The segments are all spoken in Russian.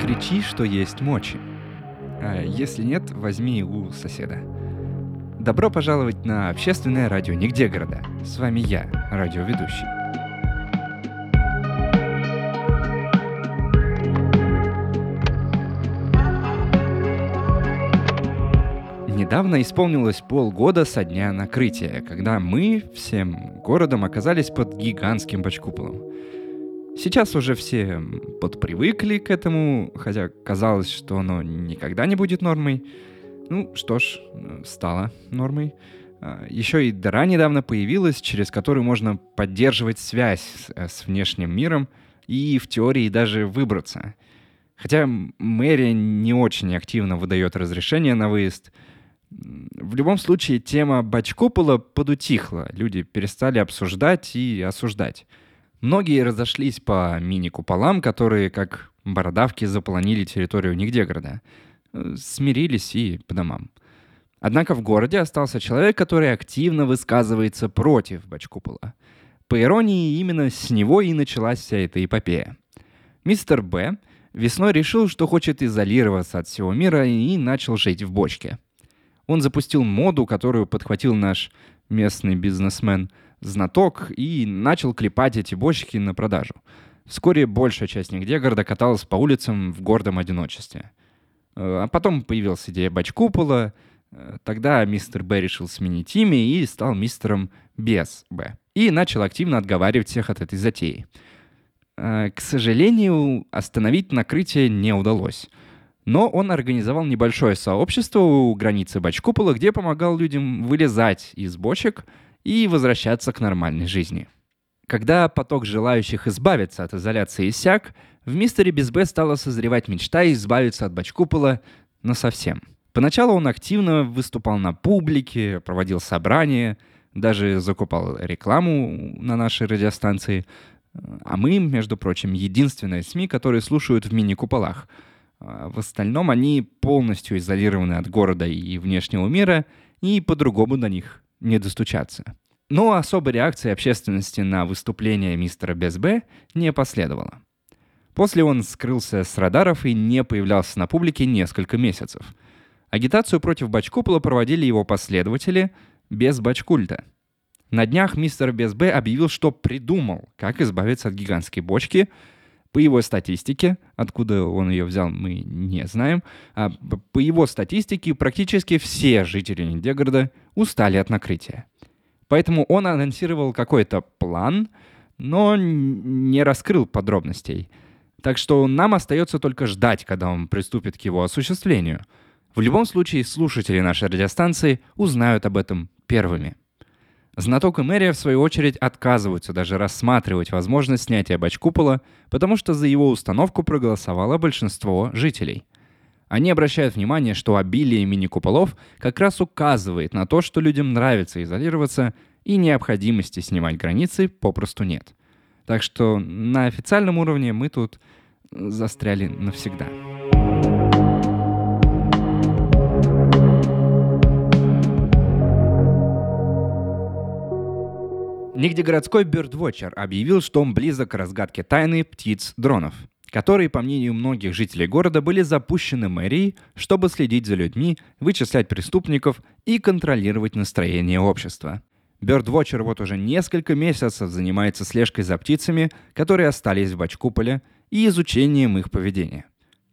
Кричи, что есть мочи. А если нет, возьми у соседа. Добро пожаловать на общественное радио «Нигде города». С вами я, радиоведущий. Недавно исполнилось полгода со дня накрытия, когда мы всем городом оказались под гигантским бачкуполом. Сейчас уже все подпривыкли к этому, хотя казалось, что оно никогда не будет нормой. Ну что ж, стало нормой. А, Еще и дыра недавно появилась, через которую можно поддерживать связь с, э, внешним миром и в теории даже выбраться. Хотя мэрия не очень активно выдает разрешение на выезд. В любом случае, тема бачкупола подутихла. Люди перестали обсуждать и осуждать. Многие разошлись по мини-куполам, которые, как бородавки, заполонили территорию нигде города. Э, смирились и по домам. Однако в городе остался человек, который активно высказывается против бачкупола. По иронии, именно с него и началась вся эта эпопея. Мистер Б весной решил, что хочет изолироваться от всего мира и начал жить в бочке. Он запустил моду, которую подхватил наш местный бизнесмен – знаток и начал клепать эти бочки на продажу. Вскоре большая часть нигде города каталась по улицам в гордом одиночестве. Э, а потом появилась идея бачкупола. Э, тогда мистер Б решил сменить имя и стал мистером без Б. И начал активно отговаривать всех от этой затеи. Э, к сожалению, остановить накрытие не удалось. Но он организовал небольшое сообщество у границы Бачкупола, где помогал людям вылезать из бочек — и возвращаться к нормальной жизни. Когда поток желающих избавиться от изоляции иссяк, в мистере без Б стала созревать мечта избавиться от бачкупола насовсем. Поначалу он активно выступал на публике, проводил собрания, даже закупал рекламу на нашей радиостанции. А мы, между прочим, единственные СМИ, которые слушают в мини-куполах. А в остальном они полностью изолированы от города и внешнего мира, и по-другому до них не достучаться. Но особой реакции общественности на выступление мистера БСБ не последовало. После он скрылся с радаров и не появлялся на публике несколько месяцев. Агитацию против Бачкупола проводили его последователи без Бачкульта. На днях мистер БСБ объявил, что придумал, как избавиться от гигантской бочки. По его статистике, откуда он ее взял, мы не знаем, а по его статистике практически все жители Нидегорода устали от накрытия. Поэтому он анонсировал какой-то план, но не раскрыл подробностей. Так что нам остается только ждать, когда он приступит к его осуществлению. В любом случае, слушатели нашей радиостанции узнают об этом первыми. Знаток и мэрия, в свою очередь, отказываются даже рассматривать возможность снятия бачкупола, потому что за его установку проголосовало большинство жителей. Они обращают внимание, что обилие мини-куполов как раз указывает на то, что людям нравится изолироваться, и необходимости снимать границы попросту нет. Так что на официальном уровне мы тут застряли навсегда. Нигде городской Birdwatcher объявил, что он близок к разгадке тайны птиц-дронов — которые, по мнению многих жителей города, были запущены мэрией, чтобы следить за людьми, вычислять преступников и контролировать настроение общества. Birdwatcher вот уже несколько месяцев занимается слежкой за птицами, которые остались в Бачкуполе, и изучением их поведения.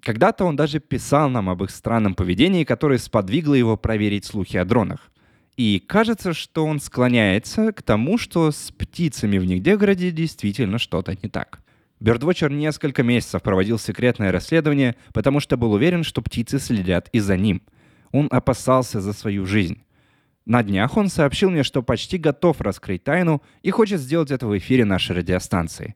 Когда-то он даже писал нам об их странном поведении, которое сподвигло его проверить слухи о дронах. И кажется, что он склоняется к тому, что с птицами в Нигде-городе действительно что-то не так. Бёрдвотчер несколько месяцев проводил секретное расследование, потому что был уверен, что птицы следят и за ним. Он опасался за свою жизнь. На днях он сообщил мне, что почти готов раскрыть тайну и хочет сделать это в эфире нашей радиостанции.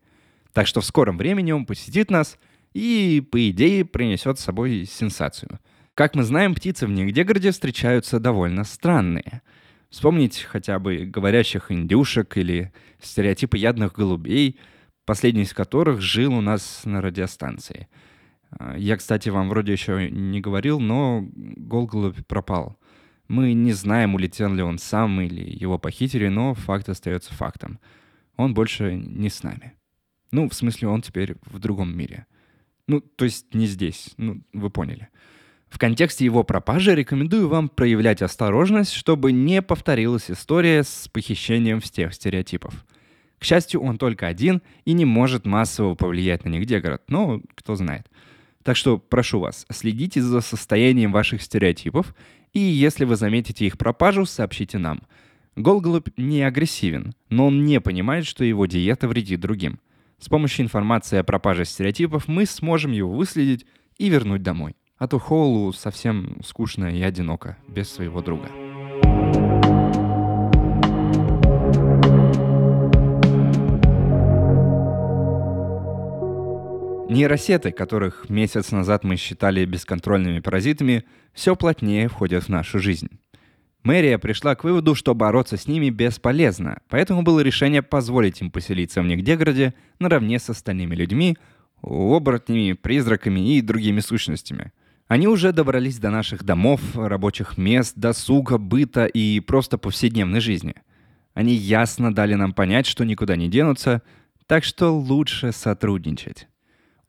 Так что в скором времени он посетит нас и, по идее, принесет с собой сенсацию. Как мы знаем, птицы в Нигдегороде встречаются довольно странные. Вспомнить хотя бы говорящих индюшек или стереотипы ядных голубей — последний из которых жил у нас на радиостанции. А, я, кстати, вам вроде еще не говорил, но Голголубь пропал. Мы не знаем, улетел ли он сам или его похитили, но факт остается фактом. Он больше не с нами. Ну, в смысле, он теперь в другом мире. Ну, то есть не здесь. Ну, вы поняли. В контексте его пропажи рекомендую вам проявлять осторожность, чтобы не повторилась история с похищением всех стереотипов. К счастью, он только один и не может массово повлиять на них Дегород, но кто знает. Так что прошу вас, следите за состоянием ваших стереотипов, и если вы заметите их пропажу, сообщите нам. Голголубь не агрессивен, но он не понимает, что его диета вредит другим. С помощью информации о пропаже стереотипов мы сможем его выследить и вернуть домой. А то Хоулу совсем скучно и одиноко без своего друга. Нейросеты, которых месяц назад мы считали бесконтрольными паразитами, все плотнее входят в нашу жизнь. Мэрия пришла к выводу, что бороться с ними бесполезно, поэтому было решение позволить им поселиться в Нигдеграде наравне с остальными людьми, оборотнями, призраками и другими сущностями. Они уже добрались до наших домов, рабочих мест, досуга, быта и просто повседневной жизни. Они ясно дали нам понять, что никуда не денутся, так что лучше сотрудничать.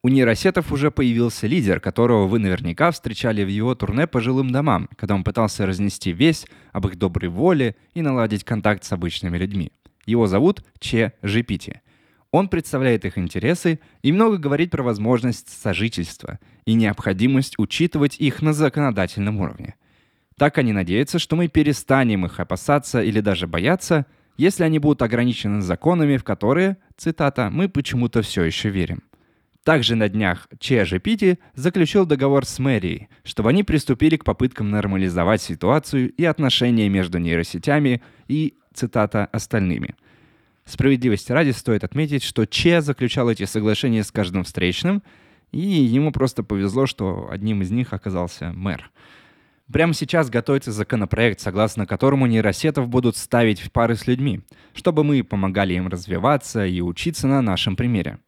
У нейросетов уже появился лидер, которого вы наверняка встречали в его турне по жилым домам, когда он пытался разнести весь об их доброй воле и наладить контакт с обычными людьми. Его зовут Че Жипити. Он представляет их интересы и много говорит про возможность сожительства и необходимость учитывать их на законодательном уровне. Так они надеются, что мы перестанем их опасаться или даже бояться, если они будут ограничены законами, в которые, цитата, «мы почему-то все еще верим». Также на днях Чежи Пити заключил договор с мэрией, чтобы они приступили к попыткам нормализовать ситуацию и отношения между нейросетями и, цитата, остальными. Справедливости ради стоит отметить, что Че заключал эти соглашения с каждым встречным, и ему просто повезло, что одним из них оказался мэр. Прямо сейчас готовится законопроект, согласно которому нейросетов будут ставить в пары с людьми, чтобы мы помогали им развиваться и учиться на нашем примере.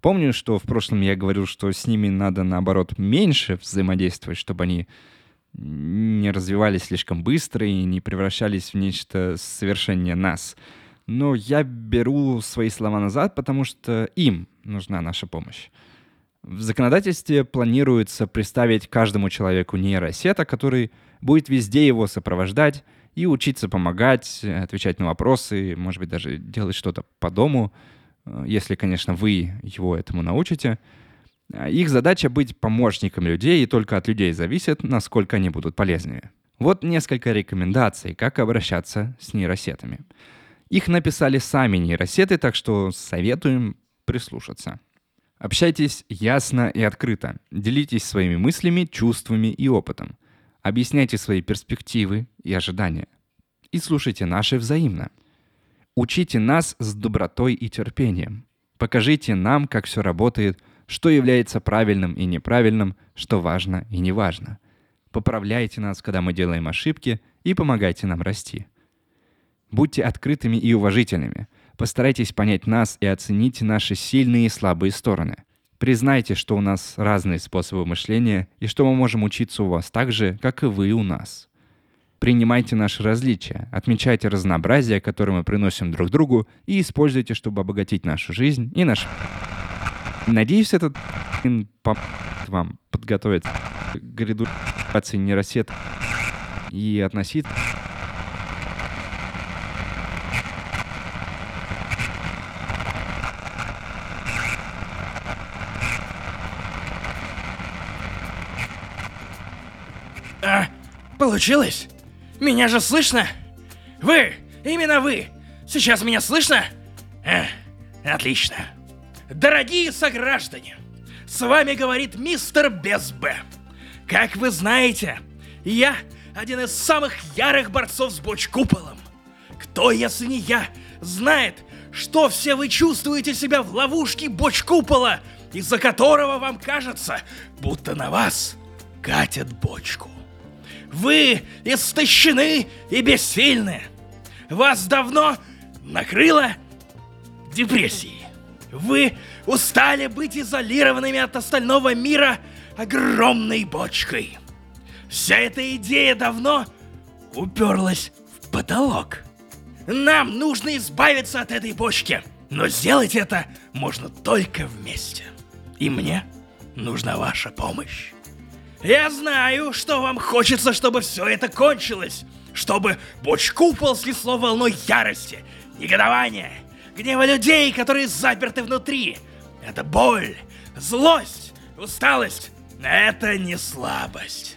Помню, что в прошлом я говорил, что с ними надо, наоборот, меньше взаимодействовать, чтобы они не развивались слишком быстро и не превращались в нечто совершеннее нас. Но я беру свои слова назад, потому что им нужна наша помощь. В законодательстве планируется представить каждому человеку нейросета, который будет везде его сопровождать и учиться помогать, отвечать на вопросы, может быть, даже делать что-то по дому — Э, если, конечно, вы его этому научите. А их задача быть помощником людей, и только от людей зависит, насколько они будут полезными. Вот несколько рекомендаций, как обращаться с нейросетами. Их написали сами нейросеты, так что советуем прислушаться. Общайтесь ясно и открыто. Делитесь своими мыслями, чувствами и опытом. Объясняйте свои перспективы и ожидания. И слушайте наши взаимно – Учите нас с добротой и терпением. Покажите нам, как все работает, что является правильным и неправильным, что важно и не важно. Поправляйте нас, когда мы делаем ошибки, и помогайте нам расти. Будьте открытыми и уважительными. Постарайтесь понять нас и оцените наши сильные и слабые стороны. Признайте, что у нас разные способы мышления и что мы можем учиться у вас так же, как и вы у нас. Принимайте наши различия, отмечайте разнообразие, которое мы приносим друг другу, и используйте, чтобы обогатить нашу жизнь и наш... Надеюсь, этот вам подготовит к градуации нейросет и относить А, получилось? Меня же слышно? Вы! Именно вы! Сейчас меня слышно? Э, отлично. Дорогие сограждане, с вами говорит мистер Без Б. Как вы знаете, я один из самых ярых борцов с боч-куполом. Кто, если не я, знает, что все вы чувствуете себя в ловушке боч-купола, из-за которого вам кажется, будто на вас катят бочку. Вы истощены и бессильны. Вас давно накрыло депрессией. Вы устали быть изолированными от остального мира огромной бочкой. Вся эта идея давно уперлась в потолок. Нам нужно избавиться от этой бочки, но сделать это можно только вместе. И мне нужна ваша помощь. Я знаю, что вам хочется, чтобы все это кончилось, чтобы бочкупол снесло волной ярости, негодования, гнева людей, которые заперты внутри. Это боль, злость, усталость. Это не слабость.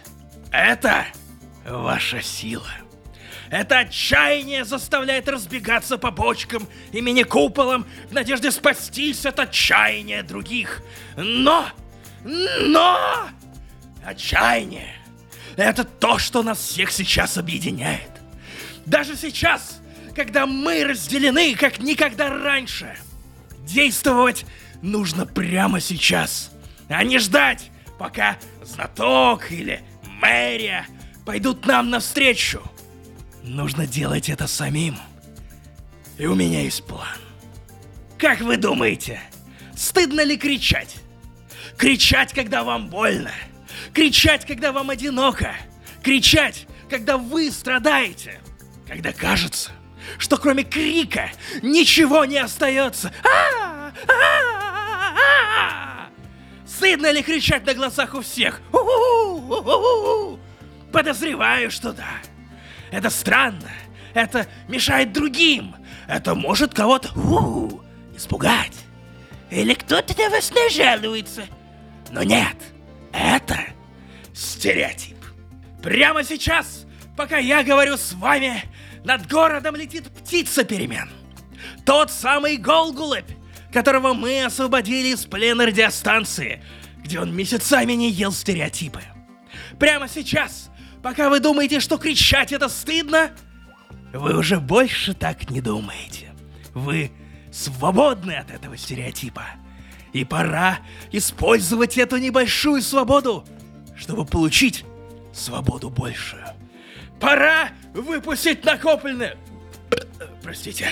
Это ваша сила. Это отчаяние заставляет разбегаться по бочкам и мини-куполам в надежде спастись от отчаяния других. Но! Но! Отчаяние — это то, что нас всех сейчас объединяет. Даже сейчас, когда мы разделены, как никогда раньше. Действовать нужно прямо сейчас, а не ждать, пока знаток или мэрия пойдут нам навстречу. Нужно делать это самим. И у меня есть план. Как вы думаете, стыдно ли кричать? Кричать, когда вам больно. Кричать, когда вам одиноко. Кричать, когда вы страдаете. Когда кажется, что кроме крика ничего не остается. А! А! А! Стыдно ли кричать на глазах у всех? Подозреваю, что да. Это странно. Это мешает другим. Это может кого-то испугать. Или кто-то на вас нажалуется. Но нет, это стереотип. Прямо сейчас, пока я говорю с вами, над городом летит птица перемен. Тот самый Голгулепь, которого мы освободили из плена радиостанции, где он месяцами не ел стереотипы. Прямо сейчас, пока вы думаете, что кричать это стыдно, вы уже больше так не думаете. Вы свободны от этого стереотипа. И пора использовать эту небольшую свободу, чтобы получить свободу большую. Пора выпустить накопленное... Простите.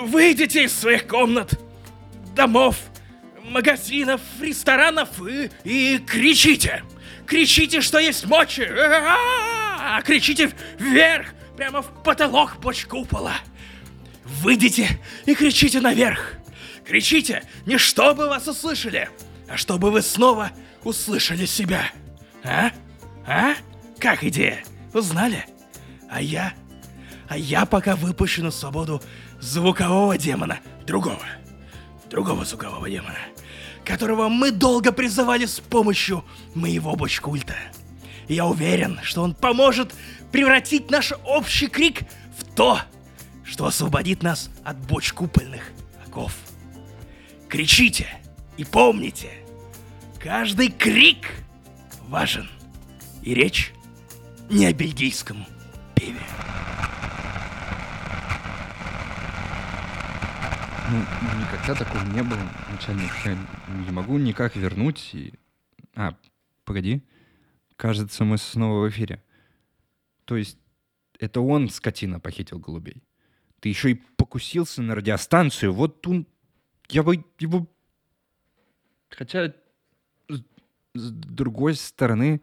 Выйдите из своих комнат, домов, магазинов, ресторанов и, и кричите. Кричите, что есть мочи. А-а-а! Кричите вверх, прямо в потолок бочкупола. Выйдите и кричите наверх. Кричите не чтобы вас услышали, а чтобы вы снова услышали себя. А? А? Как идея? Узнали? А я? А я пока выпущу на свободу звукового демона. Другого. Другого звукового демона. Которого мы долго призывали с помощью моего бочкульта. я уверен, что он поможет превратить наш общий крик в то, что освободит нас от бочкупольных оков. Кричите и помните, каждый крик важен. И речь не о бельгийском пиве. Ну, никогда такого не было, начальник. Я не могу никак вернуть и... А, погоди. Кажется, мы снова в эфире. То есть это он, скотина, похитил голубей. Ты еще и покусился на радиостанцию. Вот он... Я бы его... Хотя, с другой стороны,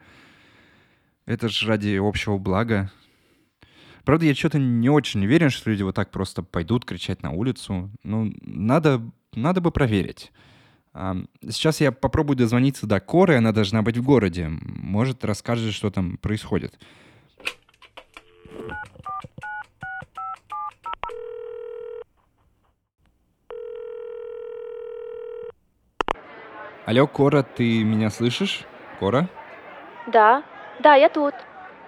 это же ради общего блага. Правда, я что-то не очень уверен, что люди вот так просто пойдут кричать на улицу. Ну, надо, надо бы проверить. Сейчас я попробую дозвониться до Коры, она должна быть в городе. Может, расскажет, что там происходит. Алло, Кора, ты меня слышишь? Кора? Да, да, я тут.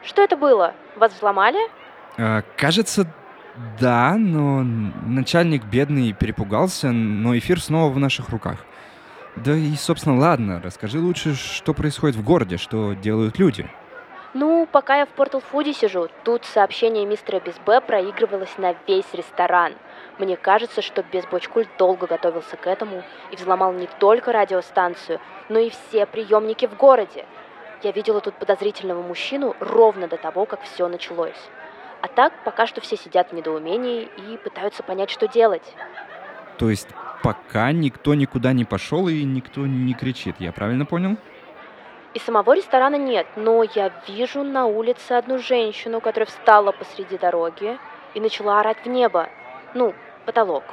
Что это было? Вас взломали? А, кажется, да, но начальник бедный перепугался, но эфир снова в наших руках. Да и, собственно, ладно, расскажи лучше, что происходит в городе, что делают люди. Ну, пока я в Портал Фуде сижу, тут сообщение мистера Безбе проигрывалось на весь ресторан. Мне кажется, что Безбочкуль долго готовился к этому и взломал не только радиостанцию, но и все приемники в городе. Я видела тут подозрительного мужчину ровно до того, как все началось. А так, пока что все сидят в недоумении и пытаются понять, что делать. То есть пока никто никуда не пошел и никто не кричит, я правильно понял? И самого ресторана нет, но я вижу на улице одну женщину, которая встала посреди дороги и начала орать в небо. Ну, потолок.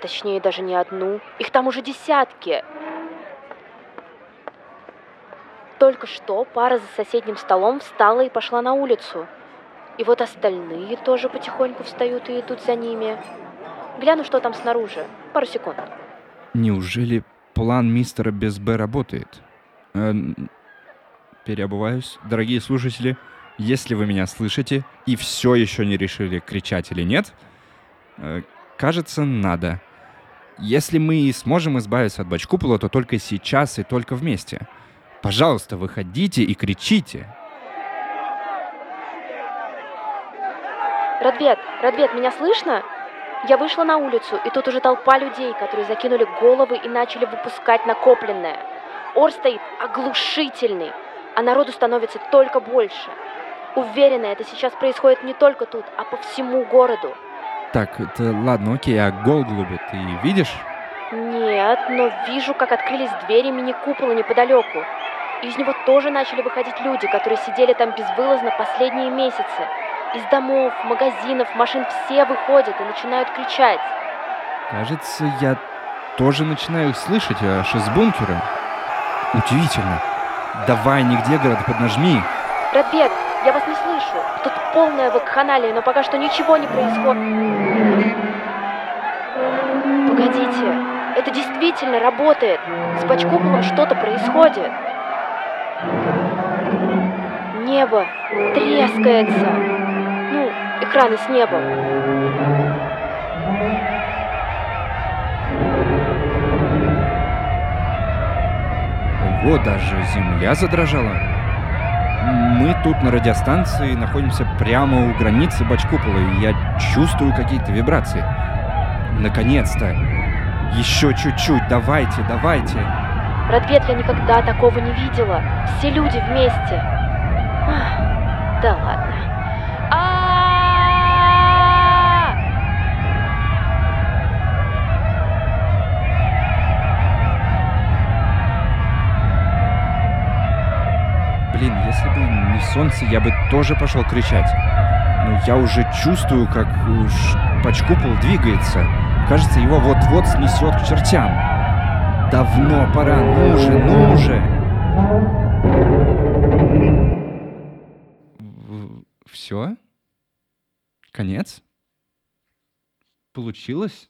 Точнее, даже не одну. Их там уже десятки. Только что пара за соседним столом встала и пошла на улицу. И вот остальные тоже потихоньку встают и идут за ними. Гляну, что там снаружи. Пару секунд. Неужели план мистера без Б работает? Э, переобуваюсь. Дорогие слушатели, если вы меня слышите и все еще не решили, кричать или нет, э, кажется, надо. Если мы и сможем избавиться от бачкупола, то только сейчас и только вместе. Пожалуйста, выходите и кричите. Радвет, Радвет, меня слышно? Я вышла на улицу, и тут уже толпа людей, которые закинули головы и начали выпускать накопленное. Ор стоит оглушительный, а народу становится только больше. Уверена, это сейчас происходит не только тут, а по всему городу. Так, это ладно, окей, а Голглуби ты видишь? Нет, но вижу, как открылись двери мини-купола неподалеку. Из него тоже начали выходить люди, которые сидели там безвылазно последние месяцы. Из домов, магазинов, машин все выходят и начинают кричать. Кажется, я тоже начинаю их слышать аж из бункера. Удивительно. Давай, нигде, город, поднажми. Радбек, я вас не слышу. Тут полная вакханалия, но пока что ничего не происходит. Погодите, это действительно работает. С Бачкуполом что-то происходит. Небо трескается. Ну, экраны с небом. Ого, даже земля задрожала. Мы тут на радиостанции находимся прямо у границы Бачкупола, и я чувствую какие-то вибрации. Наконец-то! Еще чуть-чуть, давайте, давайте! Радвет, я никогда такого не видела. Все люди вместе. Ах, да ладно. Блин, если бы не солнце, я бы тоже пошел кричать. Но я уже чувствую, как уж Бачкупол двигается. Кажется, его вот-вот снесет к чертям. Давно пора, ну же, ну же. Все? Конец? Получилось?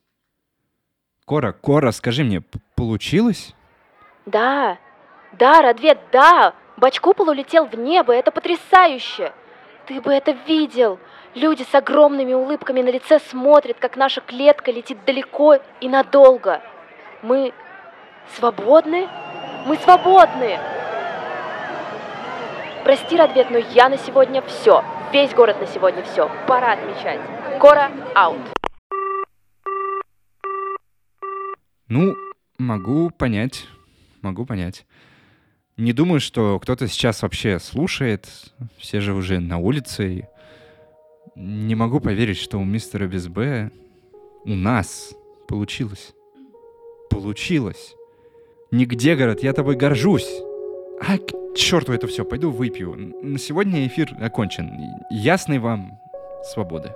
Кора, Кора, скажи мне, получилось? Да, да, Радвет, да! Бачкупол улетел в небо, это потрясающе! Ты бы это видел! Люди с огромными улыбками на лице смотрят, как наша клетка летит далеко и надолго. Мы свободны? Мы свободны! Прости, Радвет, но я на сегодня все. Весь город на сегодня все. Пора отмечать. Кора, аут. Ну, могу понять, могу понять. Не думаю, что кто-то сейчас вообще слушает. Все же уже на улице. и Не могу поверить, что у мистера без Б у нас получилось. Получилось. Нигде, город, я тобой горжусь. А, к черту это все, пойду выпью. На сегодня эфир окончен. Ясной вам свободы.